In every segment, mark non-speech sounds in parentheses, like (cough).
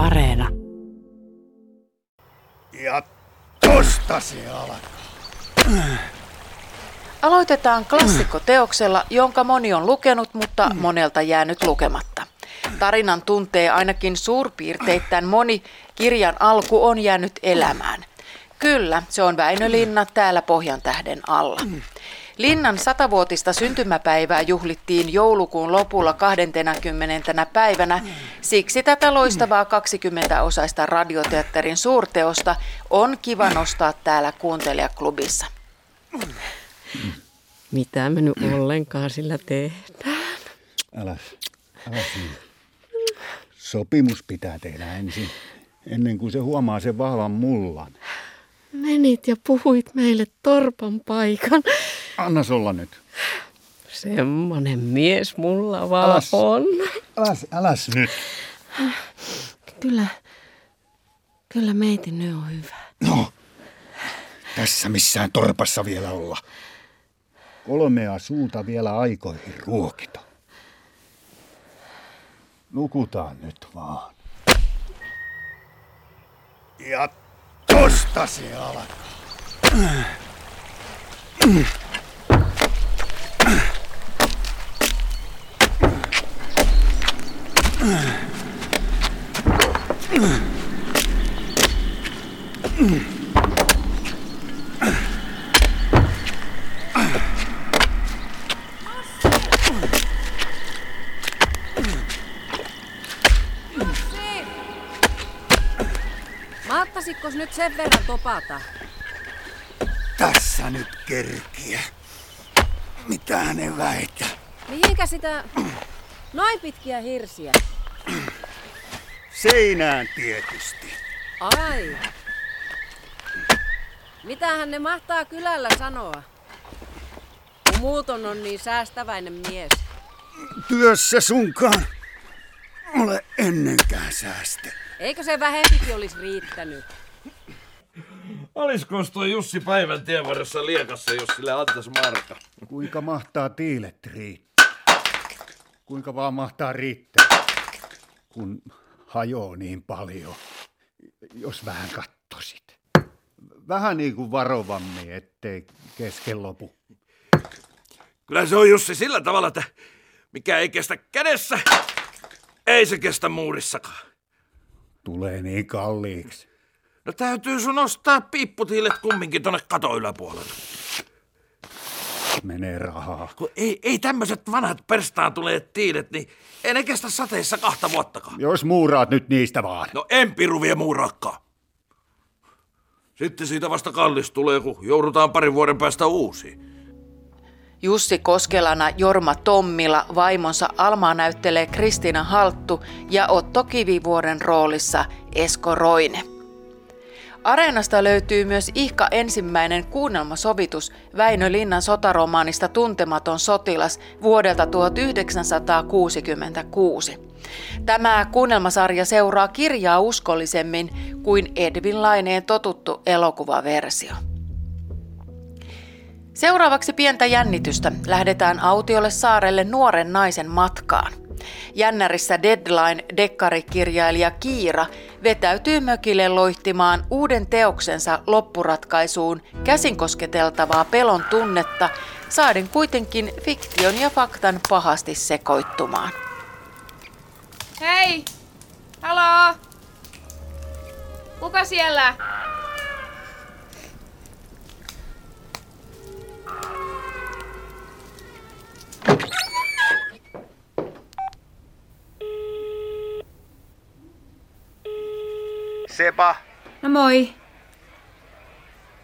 Areena. Ja tosta se alkaa. Aloitetaan klassikkoteoksella, jonka moni on lukenut, mutta monelta jäänyt lukematta. Tarinan tuntee ainakin suurpiirteittäin moni, kirjan alku on jäänyt elämään. Kyllä, se on Väinö Linna täällä Pohjan tähden alla. Linnan satavuotista syntymäpäivää juhlittiin joulukuun lopulla 20. päivänä. Siksi tätä loistavaa 20-osaista radioteatterin suurteosta on kiva nostaa täällä kuuntelijaklubissa. Mitä me nyt ollenkaan sillä tehdään? Älä, älä siinä. Sopimus pitää tehdä ensin, ennen kuin se huomaa sen vahvan mullan. Menit ja puhuit meille torpan paikan. Anna olla nyt. Semmonen mies mulla vaan Alas. on. Äläs, äläs nyt. Kyllä, kyllä meitin ne on hyvä. No, tässä missään torpassa vielä olla. Kolmea suuta vielä aikoihin ruokita. Nukutaan nyt vaan. Ja tosta se alkaa. Mahtaisitkos nyt sen verran topata? Tässä nyt kerkiä. Mitä ne väitä? Mihinkä sitä... Noin pitkiä hirsiä. Seinään tietysti. Ai. Mitähän ne mahtaa kylällä sanoa? Kun muuton on niin säästäväinen mies. Työssä sunkaan ole ennenkään säästä. Eikö se vähempikin olisi riittänyt? Olisiko toi Jussi päivän tien varressa liekassa, jos sille antais marka? Kuinka mahtaa tiilet riittää? Kuinka vaan mahtaa riittää, kun hajoo niin paljon, jos vähän kattosit. Vähän niin kuin varovammin, ettei kesken lopu. Kyllä se on Jussi sillä tavalla, että mikä ei kestä kädessä, ei se kestä muurissakaan. Tulee niin kalliiksi. No täytyy sun ostaa piipputiilet kumminkin tonne kato yläpuolelle. Menee rahaa. Kun ei, ei tämmöiset vanhat perstaan tuleet tiilet, niin ei ne kestä sateessa kahta vuottakaan. Jos muuraat nyt niistä vaan. No en piru vie muurakkaa. Sitten siitä vasta kallis tulee, kun joudutaan parin vuoden päästä uusiin. Jussi Koskelana Jorma Tommila vaimonsa Almaa näyttelee Kristiina Halttu ja Otto Kivivuoren roolissa Esko Roine. Areenasta löytyy myös ihka ensimmäinen kuunnelmasovitus Väinö Linnan sotaromaanista Tuntematon sotilas vuodelta 1966. Tämä kuunnelmasarja seuraa kirjaa uskollisemmin kuin Edvin Laineen totuttu elokuvaversio. Seuraavaksi pientä jännitystä. Lähdetään autiolle saarelle nuoren naisen matkaan. Jännärissä Deadline dekkarikirjailija Kiira vetäytyy mökille loihtimaan uuden teoksensa loppuratkaisuun käsin kosketeltavaa pelon tunnetta, saaden kuitenkin fiktion ja faktan pahasti sekoittumaan. Hei! Halo! Kuka siellä? Sepa, No moi.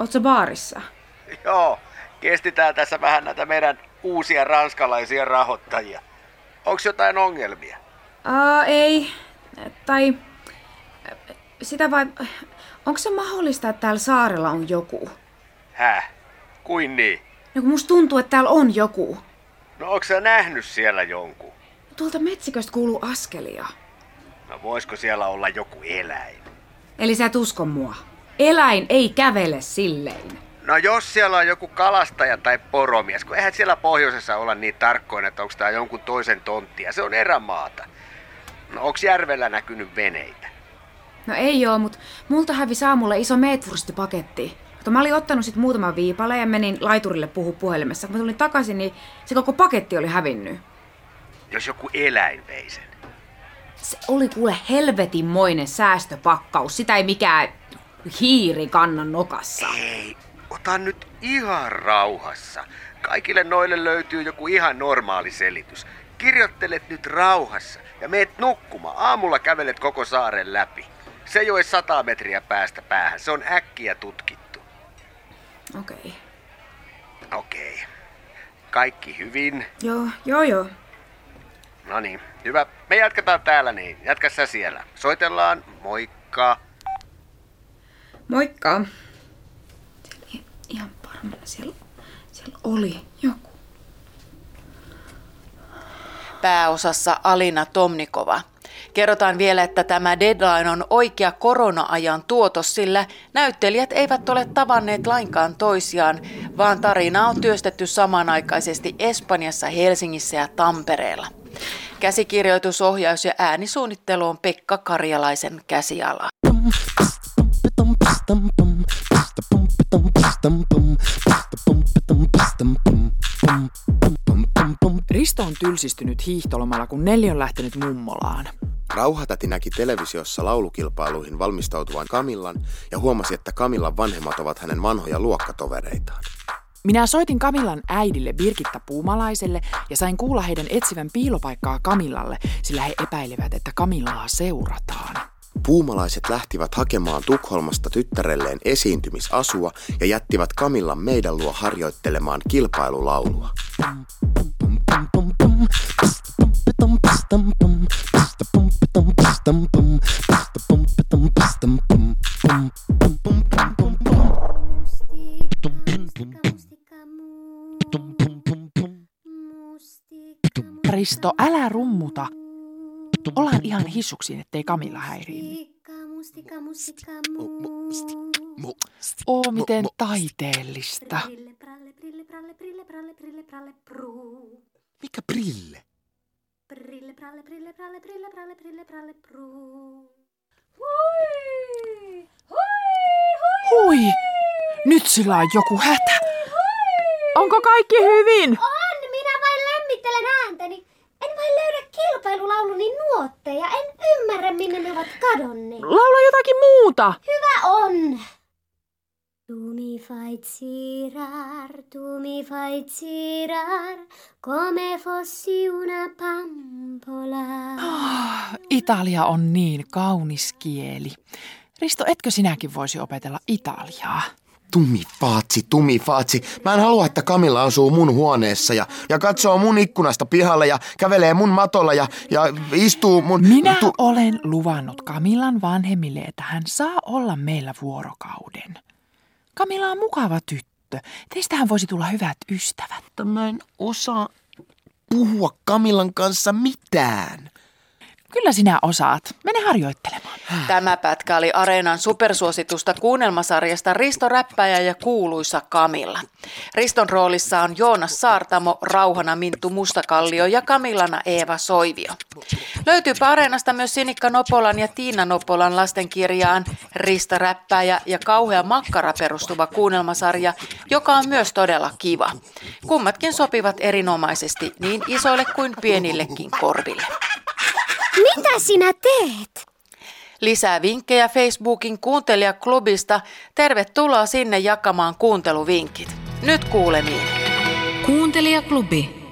Ootko baarissa? (laughs) joo, kestitään tässä vähän näitä meidän uusia ranskalaisia rahoittajia. Onko jotain ongelmia? Aa, ei. Tai sitä vai... Onko se mahdollista, että täällä saarella on joku? Häh? Kuin niin? No kun musta tuntuu, että täällä on joku. No onko sä nähnyt siellä jonkun? Tuolta metsiköstä kuuluu askelia. No voisiko siellä olla joku eläin? Eli sä et usko mua. Eläin ei kävele silleen. No jos siellä on joku kalastaja tai poromies, kun eihän siellä pohjoisessa olla niin tarkkoin, että onko tää jonkun toisen tonttia. Se on erämaata. No onko järvellä näkynyt veneitä? No ei oo, mutta multa hävisi aamulla iso meetwurstipaketti. Mutta mä olin ottanut sit muutaman viipaleen ja menin laiturille puhu puhelimessa. Kun mä tulin takaisin, niin se koko paketti oli hävinnyt. Jos joku eläin vei sen. Se oli kuule helvetinmoinen säästöpakkaus. Sitä ei mikään hiiri kannan nokassa. Ei, ota nyt ihan rauhassa. Kaikille noille löytyy joku ihan normaali selitys. Kirjoittelet nyt rauhassa ja meet nukkumaan. Aamulla kävelet koko saaren läpi. Se ei ole sata metriä päästä päähän. Se on äkkiä tutkittu. Okei. Okay. Okei. Okay. Kaikki hyvin. Joo, joo, joo. No niin, hyvä. Me jatketaan täällä niin. Jatka sä siellä. Soitellaan. Moikka. Moikka. Siellä ihan varmana siellä, siellä oli joku. Pääosassa Alina Tomnikova. Kerrotaan vielä, että tämä deadline on oikea korona-ajan tuotos, sillä näyttelijät eivät ole tavanneet lainkaan toisiaan, vaan tarina on työstetty samanaikaisesti Espanjassa, Helsingissä ja Tampereella. Käsikirjoitus, ohjaus ja äänisuunnittelu on Pekka Karjalaisen käsiala. Risto on tylsistynyt hiihtolomalla, kun Nelli on lähtenyt mummolaan. Rauhatäti näki televisiossa laulukilpailuihin valmistautuvan Kamillan ja huomasi, että Kamillan vanhemmat ovat hänen vanhoja luokkatovereitaan. Minä soitin Kamillan äidille Birgitta Puumalaiselle ja sain kuulla heidän etsivän piilopaikkaa Kamillalle, sillä he epäilevät, että Kamillaa seurataan. Puumalaiset lähtivät hakemaan Tukholmasta tyttärelleen esiintymisasua ja jättivät Kamillan meidän luo harjoittelemaan kilpailulaulua. Risto, älä rummuta. Ollaan ihan hissuksiin, ettei Kamilla häiriin. Oo, miten taiteellista. Mikä brille? Brille, pralle, pralle, brille, pralle, pralle, pruu. Hui! Nyt sillä on joku hätä. Onko kaikki hyvin? On, nuotteja. En ymmärrä, minne ne ovat kadonneet. Laula jotakin muuta. Hyvä on. Tu mi fai tirar, tu mi fai tirar, come fossi una pampola. Italia on niin kaunis kieli. Risto, etkö sinäkin voisi opetella Italiaa? Tumi faatsi, tumi faatsi. Mä en halua, että Kamilla asuu mun huoneessa ja, ja katsoo mun ikkunasta pihalle ja kävelee mun matolla ja, ja istuu mun... Minä tu- olen luvannut Kamillan vanhemmille, että hän saa olla meillä vuorokauden. Kamilla on mukava tyttö. Teistähän voisi tulla hyvät ystävät. Mä en osaa puhua Kamillan kanssa mitään. Kyllä sinä osaat. Mene harjoittelemaan. Tämä pätkä oli Areenan supersuositusta kuunnelmasarjasta Risto Räppäjä ja kuuluisa Kamilla. Riston roolissa on Joonas Saartamo, Rauhana Minttu Mustakallio ja Kamillana Eeva Soivio. Löytyypä Areenasta myös Sinikka Nopolan ja Tiina Nopolan lastenkirjaan Rista Räppäjä ja kauhea makkara perustuva kuunnelmasarja, joka on myös todella kiva. Kummatkin sopivat erinomaisesti niin isoille kuin pienillekin korville. Mitä sinä teet? Lisää vinkkejä Facebookin kuuntelijaklubista. Tervetuloa sinne jakamaan kuunteluvinkit. Nyt kuulemiin. Kuuntelijaklubi.